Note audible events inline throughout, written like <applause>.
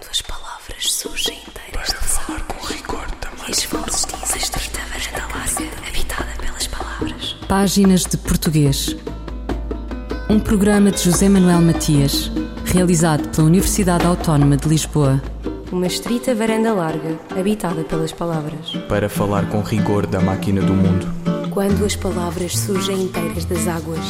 Quando as palavras surgem inteiras Para falar com rigor também. E vozes dizem estreita varanda larga, habitada pelas palavras. Páginas de Português. Um programa de José Manuel Matias, realizado pela Universidade Autónoma de Lisboa. Uma estrita varanda larga, habitada pelas palavras. Para falar com rigor da máquina do mundo. Quando as palavras surgem inteiras das águas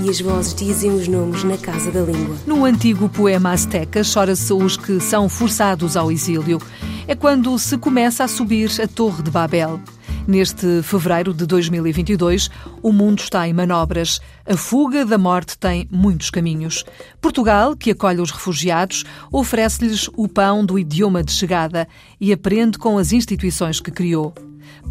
e as vozes dizem os nomes na casa da língua. No antigo poema azteca, chora-se os que são forçados ao exílio. É quando se começa a subir a Torre de Babel. Neste fevereiro de 2022, o mundo está em manobras. A fuga da morte tem muitos caminhos. Portugal, que acolhe os refugiados, oferece-lhes o pão do idioma de chegada e aprende com as instituições que criou.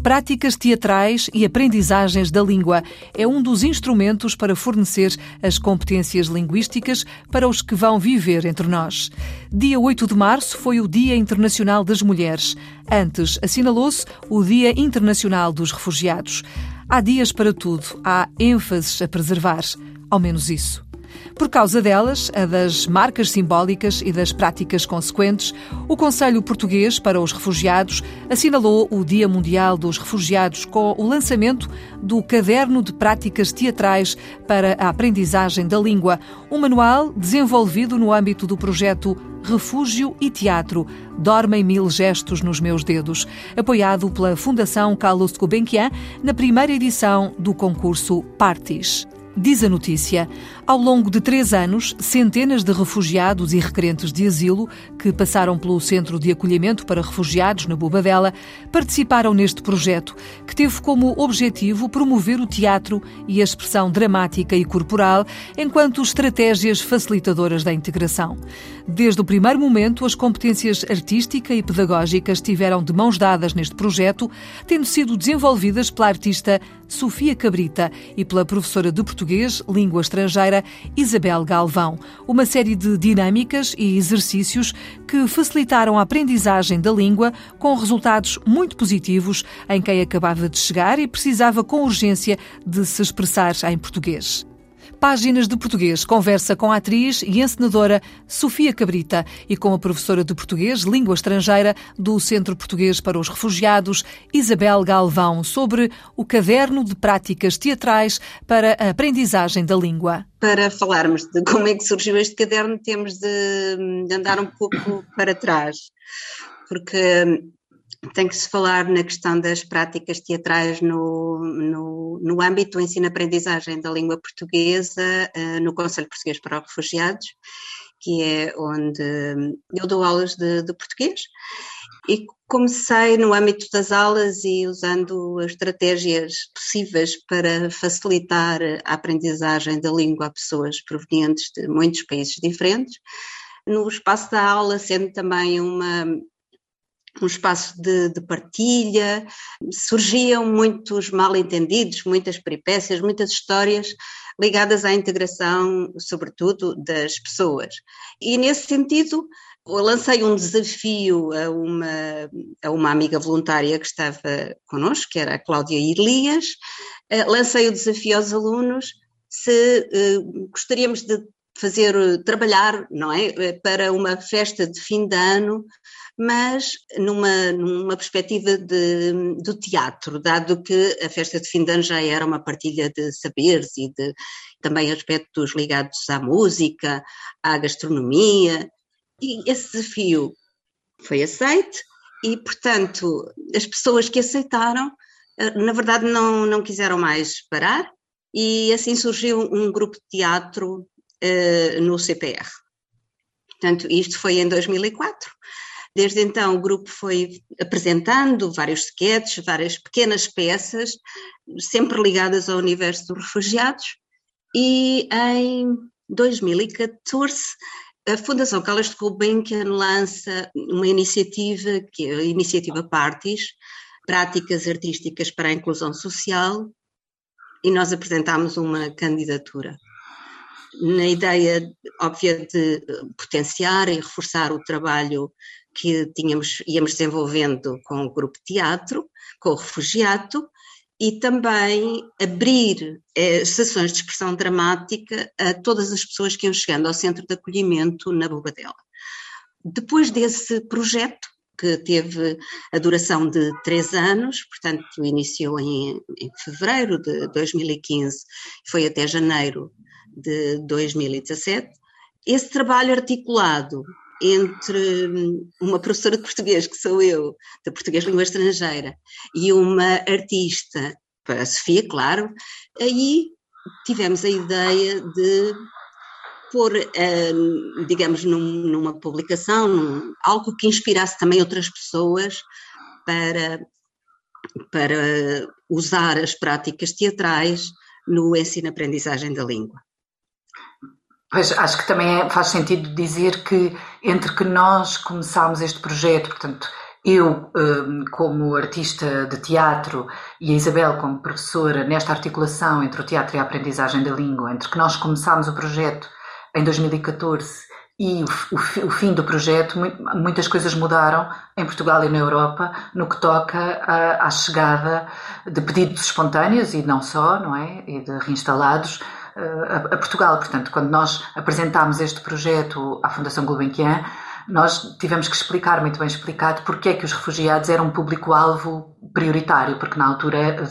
Práticas teatrais e aprendizagens da língua é um dos instrumentos para fornecer as competências linguísticas para os que vão viver entre nós. Dia 8 de março foi o Dia Internacional das Mulheres. Antes, assinalou-se o Dia Internacional dos Refugiados. Há dias para tudo, há ênfases a preservar. Ao menos isso. Por causa delas, a das marcas simbólicas e das práticas consequentes, o Conselho Português para os Refugiados assinalou o Dia Mundial dos Refugiados com o lançamento do Caderno de Práticas Teatrais para a Aprendizagem da Língua, um manual desenvolvido no âmbito do projeto Refúgio e Teatro, Dormem Mil Gestos nos Meus Dedos, apoiado pela Fundação Carlos Gulbenkian na primeira edição do concurso Partis. Diz a notícia: ao longo de três anos, centenas de refugiados e requerentes de asilo que passaram pelo Centro de Acolhimento para Refugiados na Bobadela participaram neste projeto, que teve como objetivo promover o teatro e a expressão dramática e corporal enquanto estratégias facilitadoras da integração. Desde o primeiro momento, as competências artística e pedagógica estiveram de mãos dadas neste projeto, tendo sido desenvolvidas pela artista Sofia Cabrita e pela professora de português, língua estrangeira, Isabel Galvão. Uma série de dinâmicas e exercícios que facilitaram a aprendizagem da língua com resultados muito positivos em quem acabava de chegar e precisava com urgência de se expressar em português. Páginas de Português conversa com a atriz e encenadora Sofia Cabrita e com a professora de português, língua estrangeira, do Centro Português para os Refugiados, Isabel Galvão, sobre o caderno de práticas teatrais para a aprendizagem da língua. Para falarmos de como é que surgiu este caderno, temos de, andar um pouco para trás, porque tem que se falar na questão das práticas teatrais no, no, no âmbito do ensino-aprendizagem da língua portuguesa uh, no Conselho Português para os Refugiados, que é onde eu dou aulas de, de português. E comecei no âmbito das aulas e usando estratégias possíveis para facilitar a aprendizagem da língua a pessoas provenientes de muitos países diferentes. No espaço da aula, sendo também uma, um espaço de, de, partilha, surgiam muitos mal-entendidos, muitas peripécias, muitas histórias ligadas à integração, sobretudo, das pessoas. E nesse sentido, lancei um desafio a uma, a uma amiga voluntária que estava connosco, que era a Cláudia Elias, eh, lancei o desafio aos alunos se uh, gostaríamos de fazer, trabalhar, não é, eh, para uma festa de fim de ano mas numa, numa perspectiva de, do teatro, dado que a festa de fim de ano já era uma partilha de saberes e de também aspectos ligados à música, à gastronomia, e esse desafio foi aceito e, portanto, as pessoas que aceitaram, eh, na verdade, não, não quiseram mais parar e assim surgiu um grupo de teatro uh, no CPR. Portanto, isto foi em 2004. Desde então, o grupo foi apresentando vários sketches, várias pequenas peças, sempre ligadas ao universo dos refugiados, e em 2014 a Fundação Carlos de Gulbenkian lança uma iniciativa, que é a Iniciativa Partis, Práticas Artísticas para a Inclusão Social, e nós apresentámos uma candidatura. Na ideia óbvia de potenciar e reforçar o trabalho que tínhamos, íamos desenvolvendo com o grupo teatro, com o refugiato, e também abrir eh, sessões de expressão dramática a todas as pessoas que iam chegando ao centro de acolhimento na Bobadela. depois desse projeto, que teve a duração de três anos, portanto, iniciou em, em fevereiro de 2015, foi até janeiro de 2017. Esse trabalho articulado entre uma professora de português, que sou eu, de português língua estrangeira, e uma artista, a Sofia, claro, aí tivemos a ideia de pôr, uh, digamos, num, numa publicação, algo que inspirasse também outras pessoas para, para usar as práticas teatrais no ensino-aprendizagem da língua. Pois, acho que também é, faz sentido dizer que entre que nós começámos este projeto, portanto, eu hum, como artista de teatro e a Isabel como professora nesta articulação entre o teatro e a aprendizagem da língua, entre que nós começámos o projeto em 2014 e o, fim do projeto, muitas coisas mudaram em Portugal e na Europa no que toca à, chegada de pedidos espontâneos e não só, não é? E de reinstalados a, Portugal. Portanto, quando nós apresentámos este projeto à Fundação Gulbenkian, nós tivemos que explicar, muito bem explicado, porque é que os refugiados eram um público-alvo prioritário, porque na altura eh,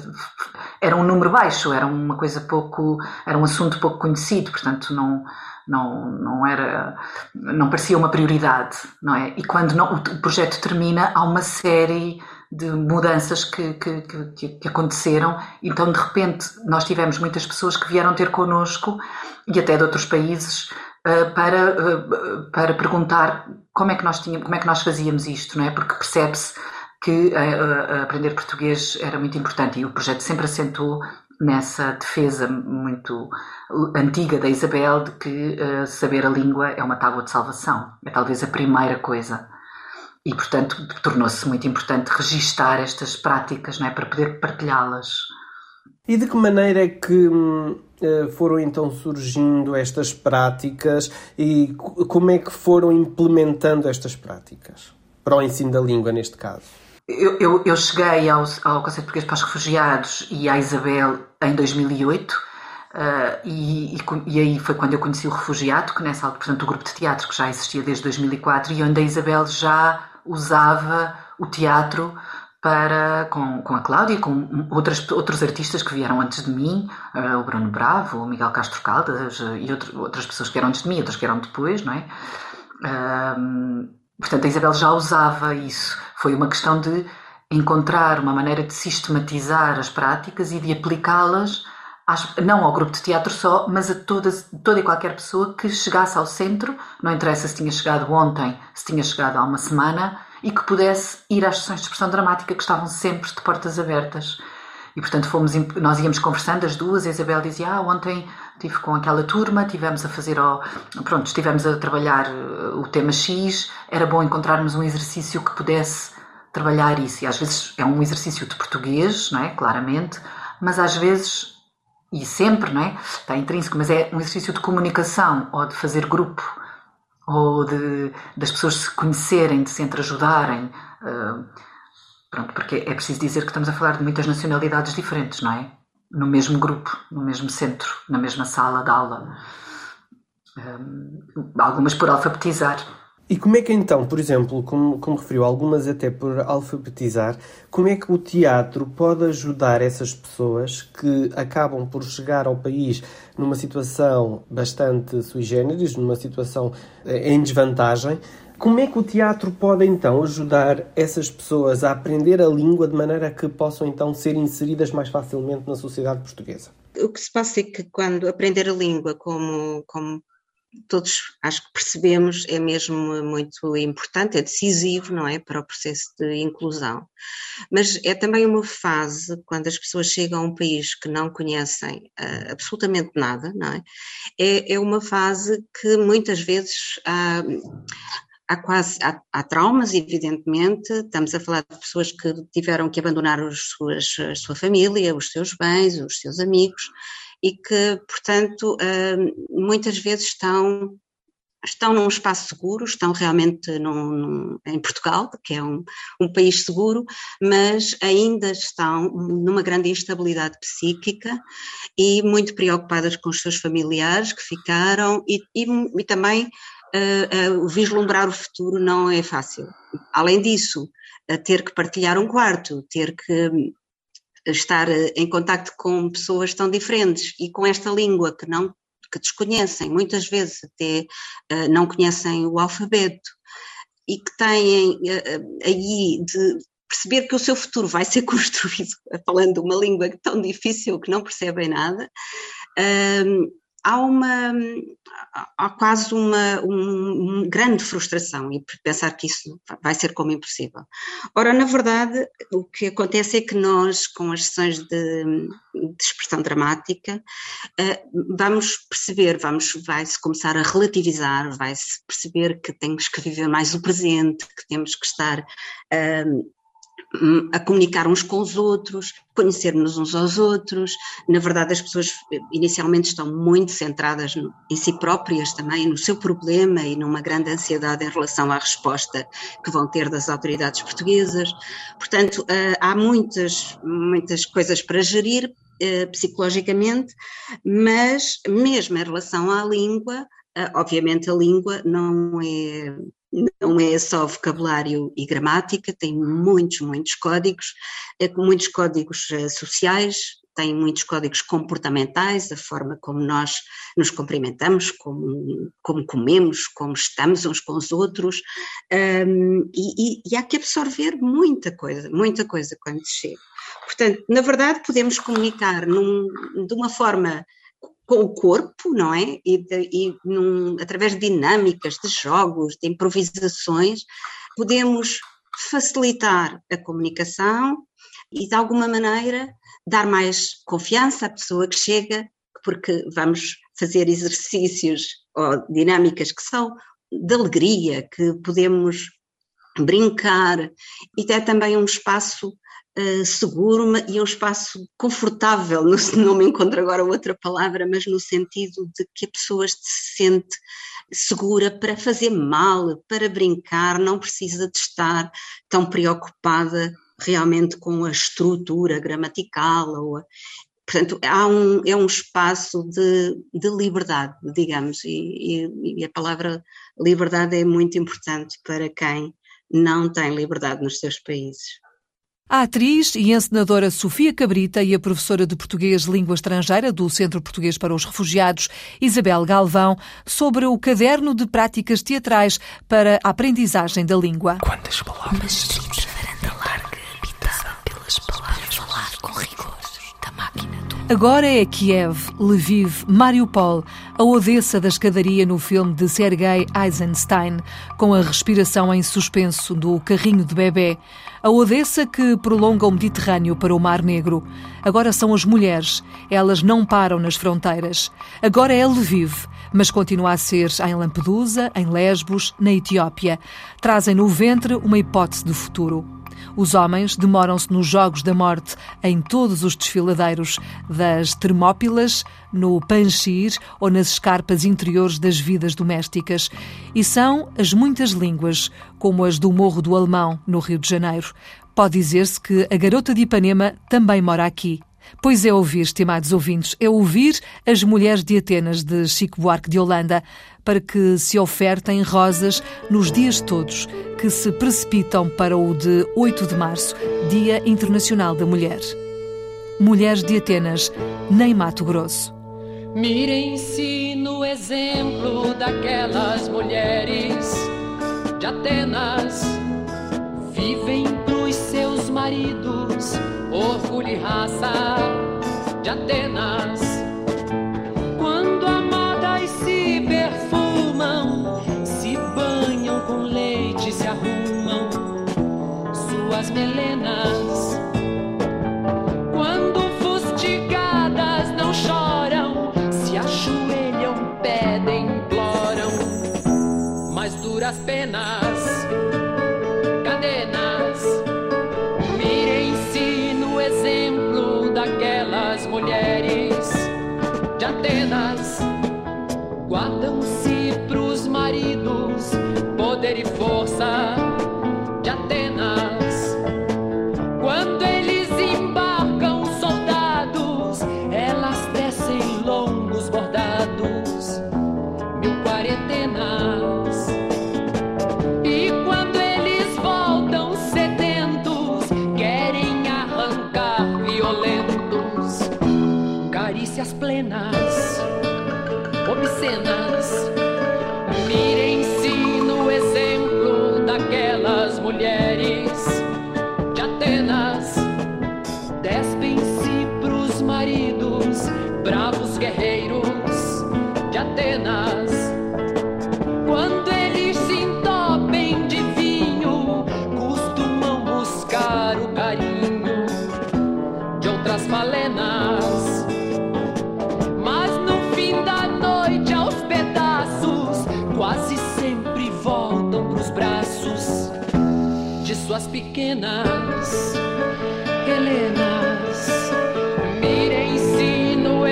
era um número baixo, era uma coisa pouco, era um assunto pouco conhecido, portanto não não, não era, não parecia uma prioridade, não é? E quando não, o projeto termina, há uma série de mudanças que, que, que, que, aconteceram. Então, de repente, nós tivemos muitas pessoas que vieram ter connosco e até de outros países eh, para, eh, para perguntar como é que nós tínhamos, como é que nós fazíamos isto, não é? Porque percebe-se que eh, aprender português era muito importante e o projeto sempre assentou nessa defesa muito antiga da Isabel de que saber a língua é uma tábua de salvação, é talvez a primeira coisa. E, portanto, tornou-se muito importante registar estas práticas não é, para poder partilhá-las. E de que maneira é que hum, eh, foram então surgindo estas práticas e como é que foram implementando estas práticas para o ensino da língua, neste caso? Eu, eu, eu cheguei ao, ao Conselho Português para os Refugiados e à Isabel em 2008 uh, e, e, e, aí foi quando eu conheci o Refugiado, que nessa altura, portanto, o grupo de teatro que já existia desde 2004 e onde a Isabel já usava o teatro para, com, com a Cláudia, com outras, outros artistas que vieram antes de mim, uh, o Bruno Bravo, o Miguel Castro Caldas e outro, outras pessoas que vieram antes de mim, outras que vieram depois, não é? Uh, portanto, a Isabel já usava isso. Foi uma questão de encontrar uma maneira de sistematizar as práticas e de aplicá-las não ao grupo de teatro só, mas a todas, toda e qualquer pessoa que chegasse ao centro, não interessa se tinha chegado ontem, se tinha chegado há uma semana, e que pudesse ir às sessões de expressão dramática que estavam sempre de portas abertas. E portanto fomos, nós íamos conversando as duas, a Isabel dizia, ah, ontem estive com aquela turma, tivemos a fazer, ao, pronto, estivemos a trabalhar eh, o tema X, era bom encontrarmos um exercício que pudesse trabalhar isso. E às vezes é um exercício de português, não é? Claramente, mas às vezes, e sempre, não é? Está intrínseco, mas é um exercício de comunicação ou de fazer grupo ou de das pessoas se conhecerem, de se entreajudarem. Uh, pronto, porque é preciso dizer que estamos a falar de muitas nacionalidades diferentes, não é? No mesmo grupo, no mesmo centro, na mesma sala de aula. Uh, algumas por alfabetizar. E como é que então, por exemplo, como, como referiu, algumas até por alfabetizar, como é que o teatro pode ajudar essas pessoas que acabam por chegar ao país numa situação bastante sui generis, numa situação eh, em desvantagem? Como é que o teatro pode então ajudar essas pessoas a aprender a língua de maneira que possam então ser inseridas mais facilmente na sociedade portuguesa? O que se passa é que quando aprender a língua como, como todos acho que percebemos é mesmo muito importante, é decisivo, não é, para o processo de inclusão. Mas é também uma fase quando as pessoas chegam a um país que não conhecem uh, absolutamente nada, não é? é? É uma fase que muitas vezes há, há quase há, há, traumas, evidentemente. Estamos a falar de pessoas que tiveram que abandonar os suas, a sua família, os seus bens, os seus amigos e que, portanto, hum, muitas vezes estão estão num espaço seguro, estão realmente num, num, em Portugal, que é um, um, país seguro, mas ainda estão numa grande instabilidade psíquica e muito preocupadas com os seus familiares que ficaram e, e, e também uh, uh, vislumbrar o futuro não é fácil. Além disso, ter que partilhar um quarto, ter que estar em contacto com pessoas tão diferentes e com esta língua que não que desconhecem, muitas vezes até não conhecem o alfabeto e que têm aí de perceber que o seu futuro vai ser <laughs> construído falando uma língua tão difícil que não percebem nada, há uma há quase uma, uma grande frustração e pensar que isso vai ser como impossível. Ora, na verdade, o que acontece é que nós, com as sessões de, de expressão dramática, eh, vamos perceber, vamos, vai-se começar a relativizar, vai-se perceber que temos que viver mais o presente, que temos que estar a comunicar uns com os outros, conhecermos uns aos outros. Na verdade, as pessoas inicialmente estão muito centradas em si próprias também, no seu problema e numa grande ansiedade em relação à resposta que vão ter das autoridades portuguesas. Portanto, eh, há muitas, muitas coisas para gerir eh, psicologicamente, mas mesmo em relação à língua, eh, obviamente a língua não é não é só vocabulário e gramática, tem muitos, muitos códigos, é muitos códigos eh, sociais, tem muitos códigos comportamentais, a forma como nós nos cumprimentamos, como, como comemos, como estamos uns com os outros, um, e, e, e, há que absorver muita coisa, muita coisa quando chega. Portanto, na verdade, podemos comunicar num, de uma forma com o corpo, não é? E, de, e num, através de dinâmicas, de jogos, de improvisações, podemos facilitar a comunicação e, de alguma maneira, dar mais confiança à pessoa que chega, porque vamos fazer exercícios ou dinâmicas que são de alegria, que podemos brincar, e é também um espaço uh, seguro e é um espaço confortável, não, não me encontro agora outra palavra, mas no sentido de que a pessoa se sente segura para fazer mal, para brincar, não precisa de estar tão preocupada realmente com a estrutura gramatical ou a, Portanto, há um, é um espaço de, de liberdade, digamos, e, e, e, a palavra liberdade é muito importante para quem não tem liberdade nos seus países. A atriz e encenadora Sofia Cabrita e a professora de português língua estrangeira do Centro Português para os Refugiados, Isabel Galvão, sobre o caderno de práticas teatrais para a aprendizagem da língua. Quantas palavras? Agora é Kiev, Lviv, Mariupol, a Odessa da escadaria no filme de Sergei Eisenstein, com a respiração em suspenso do carrinho de bebê. A Odessa que prolonga o Mediterrâneo para o Mar Negro. Agora são as mulheres. Elas não param nas fronteiras. Agora é Lviv, mas continua a ser em Lampedusa, em Lesbos, na Etiópia. Trazem no ventre uma hipótese de futuro. Os homens demoram-se nos Jogos da Morte em todos os desfiladeiros, das Termópilas, no Panchir ou nas escarpas interiores das vidas domésticas. E são as muitas línguas, como as do Morro do Alemão, no Rio de Janeiro. Pode dizer-se que a garota de Ipanema também mora aqui. Pois é ouvir, estimados ouvintes, é ouvir as mulheres de Atenas de Chico Buarque de Holanda para que se ofertem rosas nos dias todos que se precipitam para o de 8 de março, Dia Internacional da Mulher. Mulheres de Atenas, nem Mato Grosso. Mirem-se no exemplo daquelas mulheres de Atenas, vivem pros seus maridos, orgulho e raça de Atenas suas melenas. Quando fustigadas não choram, se ajoelham, pedem, imploram, mas duras penas, força guerreiros de Atenas. Quando eles se entopem de vinho, costumam buscar o carinho de outras falenas. Mas no fim da noite, aos pedaços, quase sempre voltam pros braços de suas pequenas Helenas.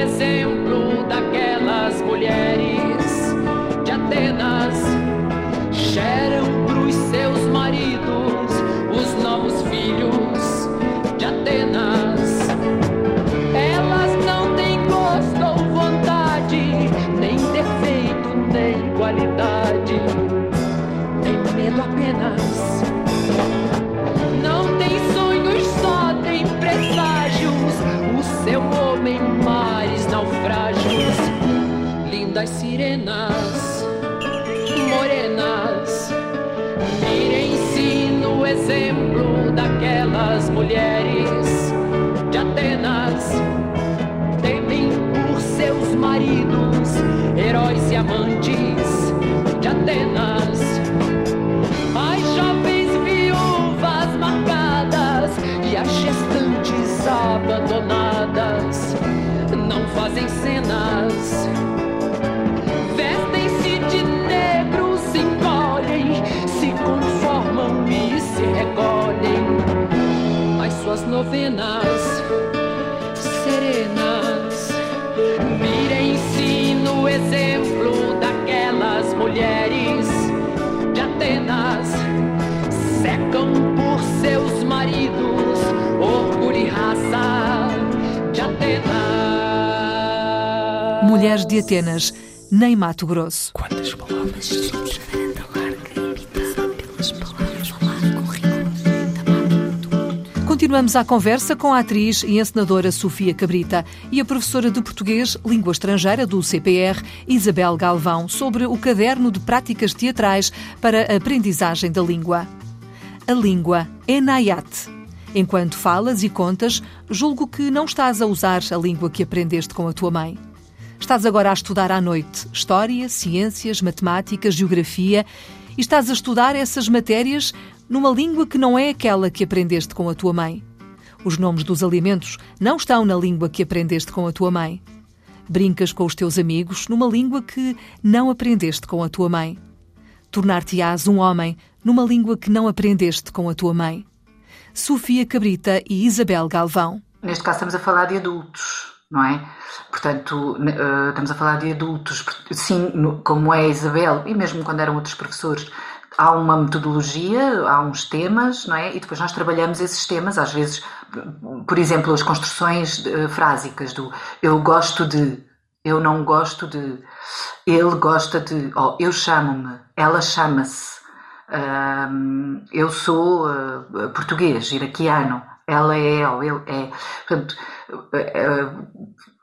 Exemplo daquelas mulheres de Atenas. Geram novenas serenas. Mirem-se no exemplo daquelas mulheres de Atenas. Secam por seus maridos, orgulho e raça de Atenas. Mulheres de Atenas, nem Mato Grosso. Quantas palavras? Continuamos a conversa com a atriz e encenadora Sofia Cabrita e a professora de português língua estrangeira do CPR, Isabel Galvão, sobre o caderno de práticas teatrais para a aprendizagem da língua. A língua é Nayat. Enquanto falas e contas, julgo que não estás a usar a língua que aprendeste com a tua mãe. Estás agora a estudar à noite História, Ciências, Matemática, Geografia e estás a estudar essas matérias numa língua que não é aquela que aprendeste com a tua mãe. Os nomes dos alimentos não estão na língua que aprendeste com a tua mãe. Brincas com os teus amigos numa língua que não aprendeste com a tua mãe. Tornar-te-ás um homem numa língua que não aprendeste com a tua mãe. Sofia Cabrita e Isabel Galvão. Neste caso estamos a falar de adultos, não é? Portanto, eh, estamos a falar de adultos. Sim, como é a Isabel, e mesmo quando eram outros professores, há uma metodologia, há uns temas, não é? E depois nós trabalhamos esses temas, às vezes, por exemplo, as construções eh, frásicas do eu gosto de, eu não gosto de, ele gosta de, ou eu chamo-me, ela chama-se. Eu sou ah, português, iraquiano, ela é ou ele é. Portanto, ah,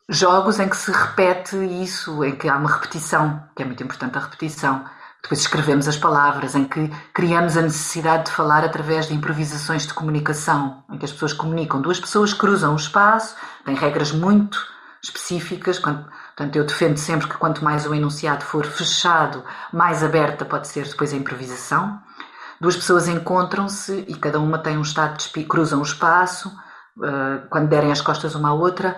jogos em que se repete isso, em que há uma repetição, que é muito importante a repetição. Depois escrevemos as palavras, em que criamos a necessidade de falar através de improvisações de comunicação, em que as pessoas comunicam. Duas pessoas cruzam o espaço, têm regras muito específicas. Portanto, eu defendo sempre que quanto mais o enunciado for fechado, mais aberta pode ser depois a improvisação. Duas pessoas encontram-se e cada uma tem um estado de espírito, cruzam o espaço, uh, quando derem as costas uma à outra,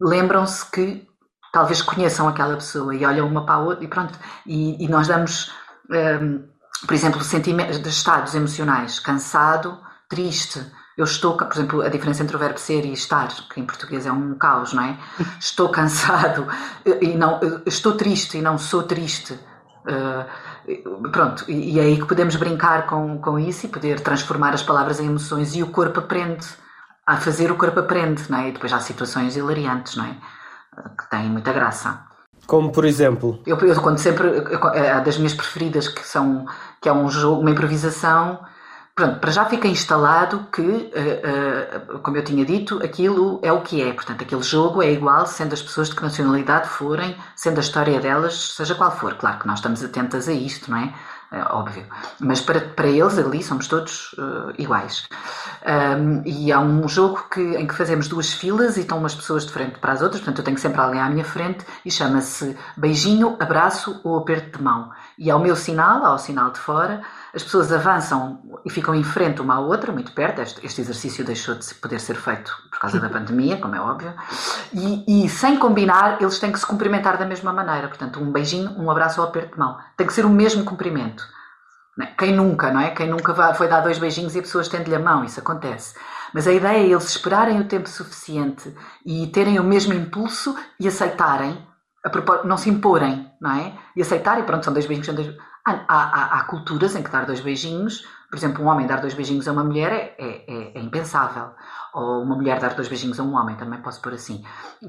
lembram-se que talvez conheçam aquela pessoa e olham uma para a outra e pronto. E, e nós damos, um, por exemplo, sentimentos de estados emocionais, cansado, triste. Eu estou, por exemplo, a diferença entre o verbo ser e estar, que em português é um caos, não é? <laughs> Estou cansado e não, estou triste e não sou triste. Uh, pronto, e, e é aí que podemos brincar com, com isso e poder transformar as palavras em emoções e o corpo aprende. A fazer o corpo aprende, não é? E depois há situações hilariantes, não é? Que têm muita graça. Como por exemplo? Eu, eu conto sempre, é das minhas preferidas, que, são, que é um jogo, uma improvisação Pronto, para já fica instalado que, uh, uh, como eu tinha dito, aquilo é o que é. Portanto, aquele jogo é igual, sendo as pessoas de que nacionalidade forem, sendo a história delas, seja qual for. Claro que nós estamos atentas a isto, não é? É óbvio. Mas para, para eles ali somos todos uh, iguais. Um, e há um jogo que, em que fazemos duas filas e estão umas pessoas de frente para as outras, portanto eu tenho sempre alguém à minha frente e chama-se beijinho, abraço ou aperto de mão. E ao meu sinal, ao sinal de fora, as pessoas avançam e ficam em frente uma à outra, muito perto. Este, este exercício deixou de poder ser feito por causa da <laughs> pandemia, como é óbvio. E, e, sem combinar, eles têm que se cumprimentar da mesma maneira. Portanto, um beijinho, um abraço ou aperto de mão. Tem que ser o mesmo cumprimento. É? Quem nunca, não é? Quem nunca foi dar dois beijinhos e a pessoa estende-lhe a mão, isso acontece. Mas a ideia é eles esperarem o tempo suficiente e terem o mesmo impulso e aceitarem, não se imporem, não é? E aceitarem, pronto, são dois beijinhos, são dois Há, há, há, culturas em que dar dois beijinhos, por exemplo, um homem dar dois beijinhos a uma mulher é, é, é, é impensável. Ou uma mulher dar dois beijinhos a um homem, também posso pôr assim.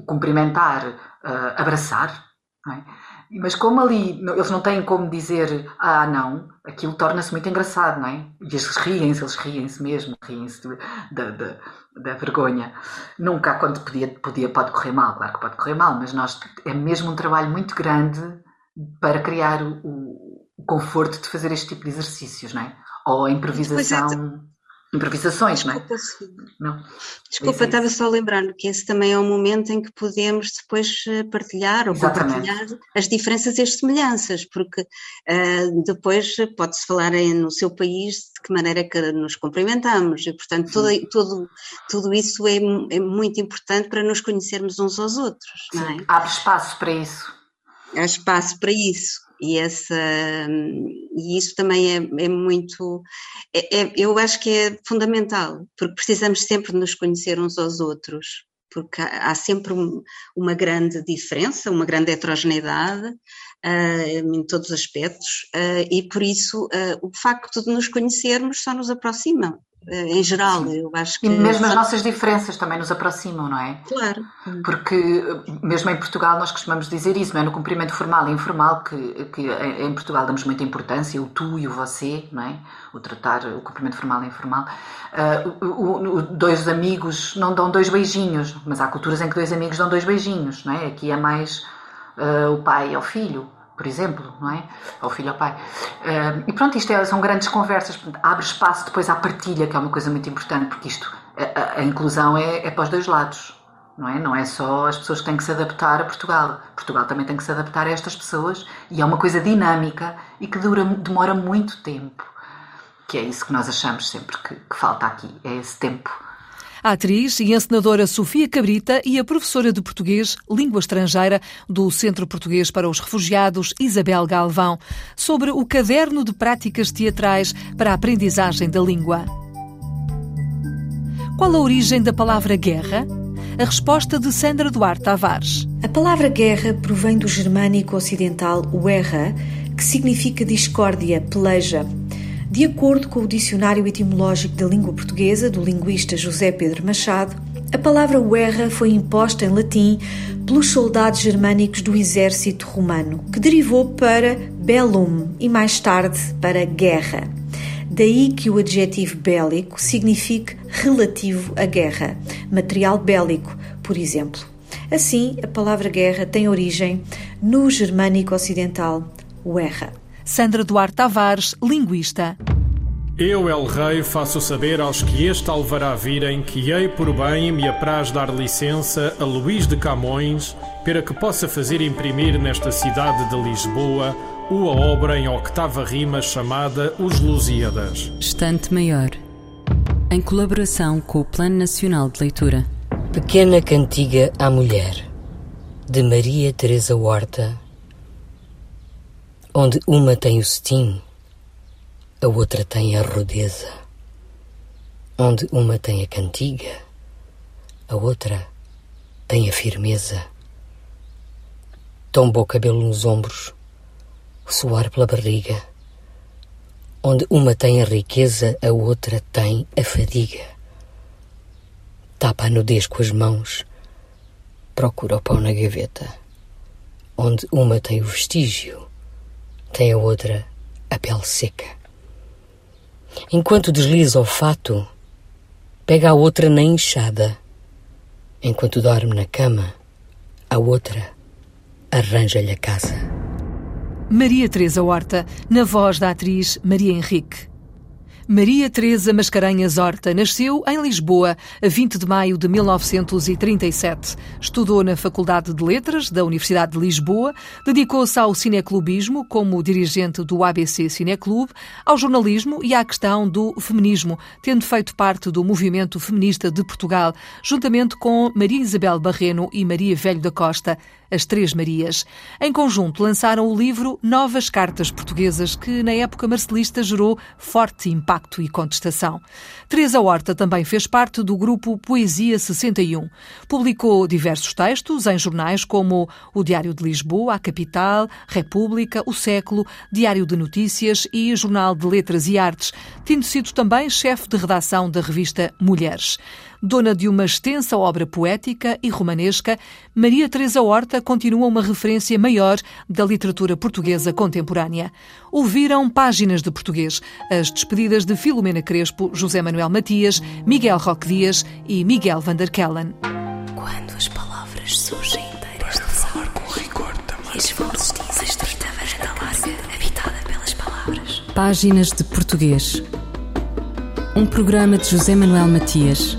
Cumprimentar, uh, abraçar, é? Mas como ali eles não têm como dizer ah, não, aquilo torna-se muito engraçado, não é? E eles riem-se, eles riem-se mesmo, riem-se da, vergonha. Nunca quando podia, podia, pode correr mal, claro que pode correr mal, mas nós é mesmo um trabalho muito grande para criar o o conforto de fazer este tipo de exercícios, não é? Ou a improvisação. Improvisações, não é? Desculpa, não. Desculpa estava só lembrando que esse também é um momento em que podemos depois eh, partilhar ou compartilhar as diferenças e as semelhanças, porque uh, depois pode-se falar em, no seu país de que maneira que nos cumprimentamos, e portanto tudo, tudo, tudo isso é, é, muito importante para nos conhecermos uns aos outros, não é? Abre espaço para isso. Há espaço para isso e, essa, e isso também é, é muito, é, é, eu acho que é fundamental, porque precisamos sempre nos conhecer uns aos outros, porque há, sempre um, uma grande diferença, uma grande heterogeneidade uh, em todos os aspectos, uh, e por isso uh, o facto de nos conhecermos só nos aproxima, em geral, Sim. eu acho que. E mesmo as nossas diferenças também nos aproximam, não é? Claro. Porque, mesmo em Portugal, nós costumamos dizer isso, não é? No cumprimento formal e informal, que, que em Portugal damos muita importância, o tu e o você, não é? O tratar, o cumprimento formal e informal. Uh, o, o, dois amigos não dão dois beijinhos, mas há culturas em que dois amigos dão dois beijinhos, não é? Aqui é mais uh, o pai ao filho por exemplo, não é? Ao filho ao pai. Uh, e pronto, isto é, são grandes conversas, abre espaço depois à partilha, que é uma coisa muito importante, porque isto, a, a inclusão é, é para os dois lados, não é? Não é só as pessoas que têm que se adaptar a Portugal. Portugal também tem que se adaptar a estas pessoas e é uma coisa dinâmica e que dura, demora muito tempo. Que é isso que nós achamos sempre que, que falta aqui, é esse tempo a atriz e encenadora Sofia Cabrita e a professora de português, língua estrangeira, do Centro Português para os Refugiados, Isabel Galvão, sobre o caderno de práticas teatrais para a aprendizagem da língua. Qual a origem da palavra guerra? A resposta de Sandra Duarte Tavares. A palavra guerra provém do germânico ocidental uerra, que significa discórdia, peleja. De acordo com o Dicionário Etimológico da Língua Portuguesa do linguista José Pedro Machado, a palavra guerra foi imposta em latim pelos soldados germânicos do exército romano, que derivou para bellum e mais tarde para guerra. Daí que o adjetivo bélico signifique relativo à guerra, material bélico, por exemplo. Assim, a palavra guerra tem origem no germânico ocidental, guerra. Sandra Duarte Tavares, linguista. Eu, El Rei, faço saber aos que este alvará virem que hei por bem me apraz dar licença a Luís de Camões para que possa fazer imprimir nesta cidade de Lisboa uma obra em octava rima chamada Os Lusíadas. Estante Maior, em colaboração com o Plano Nacional de Leitura. Pequena Cantiga à Mulher, de Maria Teresa Horta, onde uma tem o cetim, a outra tem a rudeza. Onde uma tem a cantiga, a outra tem a firmeza. Tomba o cabelo nos ombros, o suor pela barriga. Onde uma tem a riqueza, a outra tem a fadiga. Tapa a nudez com as mãos, procura o pão na gaveta. Onde uma tem o vestígio, tem a outra a pele seca. Enquanto desliza o fato, pega a outra na enxada. Enquanto dorme na cama, a outra arranja-lhe a casa. Maria Teresa Horta, na voz da atriz Maria Henrique. Maria Teresa Mascarenhas Horta nasceu em Lisboa a 20 de maio de 1937. Estudou na Faculdade de Letras da Universidade de Lisboa, dedicou-se ao cineclubismo como dirigente do ABC Cineclube, ao jornalismo e à questão do feminismo, tendo feito parte do movimento feminista de Portugal, juntamente com Maria Isabel Barreno e Maria Velho da Costa, as Três Marias. Em conjunto, lançaram o livro Novas Cartas Portuguesas, que na época marcelista gerou forte impacto e contestação. Teresa Horta também fez parte do grupo Poesia 61. Publicou diversos textos em jornais como o Diário de Lisboa, a Capital, República, o Século, Diário de Notícias e Jornal de Letras e Artes, tendo sido também chefe de redação da revista Mulheres. Dona de uma extensa obra poética e romanesca, Maria Teresa Horta continua uma referência maior da literatura portuguesa contemporânea. Ouviram páginas de português, as despedidas de Filomena Crespo, José Manuel Matias, Miguel Roque Dias e Miguel van der Kellen. Quando as palavras surgem inteiras de falar com rigor também. E varanda larga, habitada pelas palavras. Páginas de Português. Um programa de José Manuel Matias,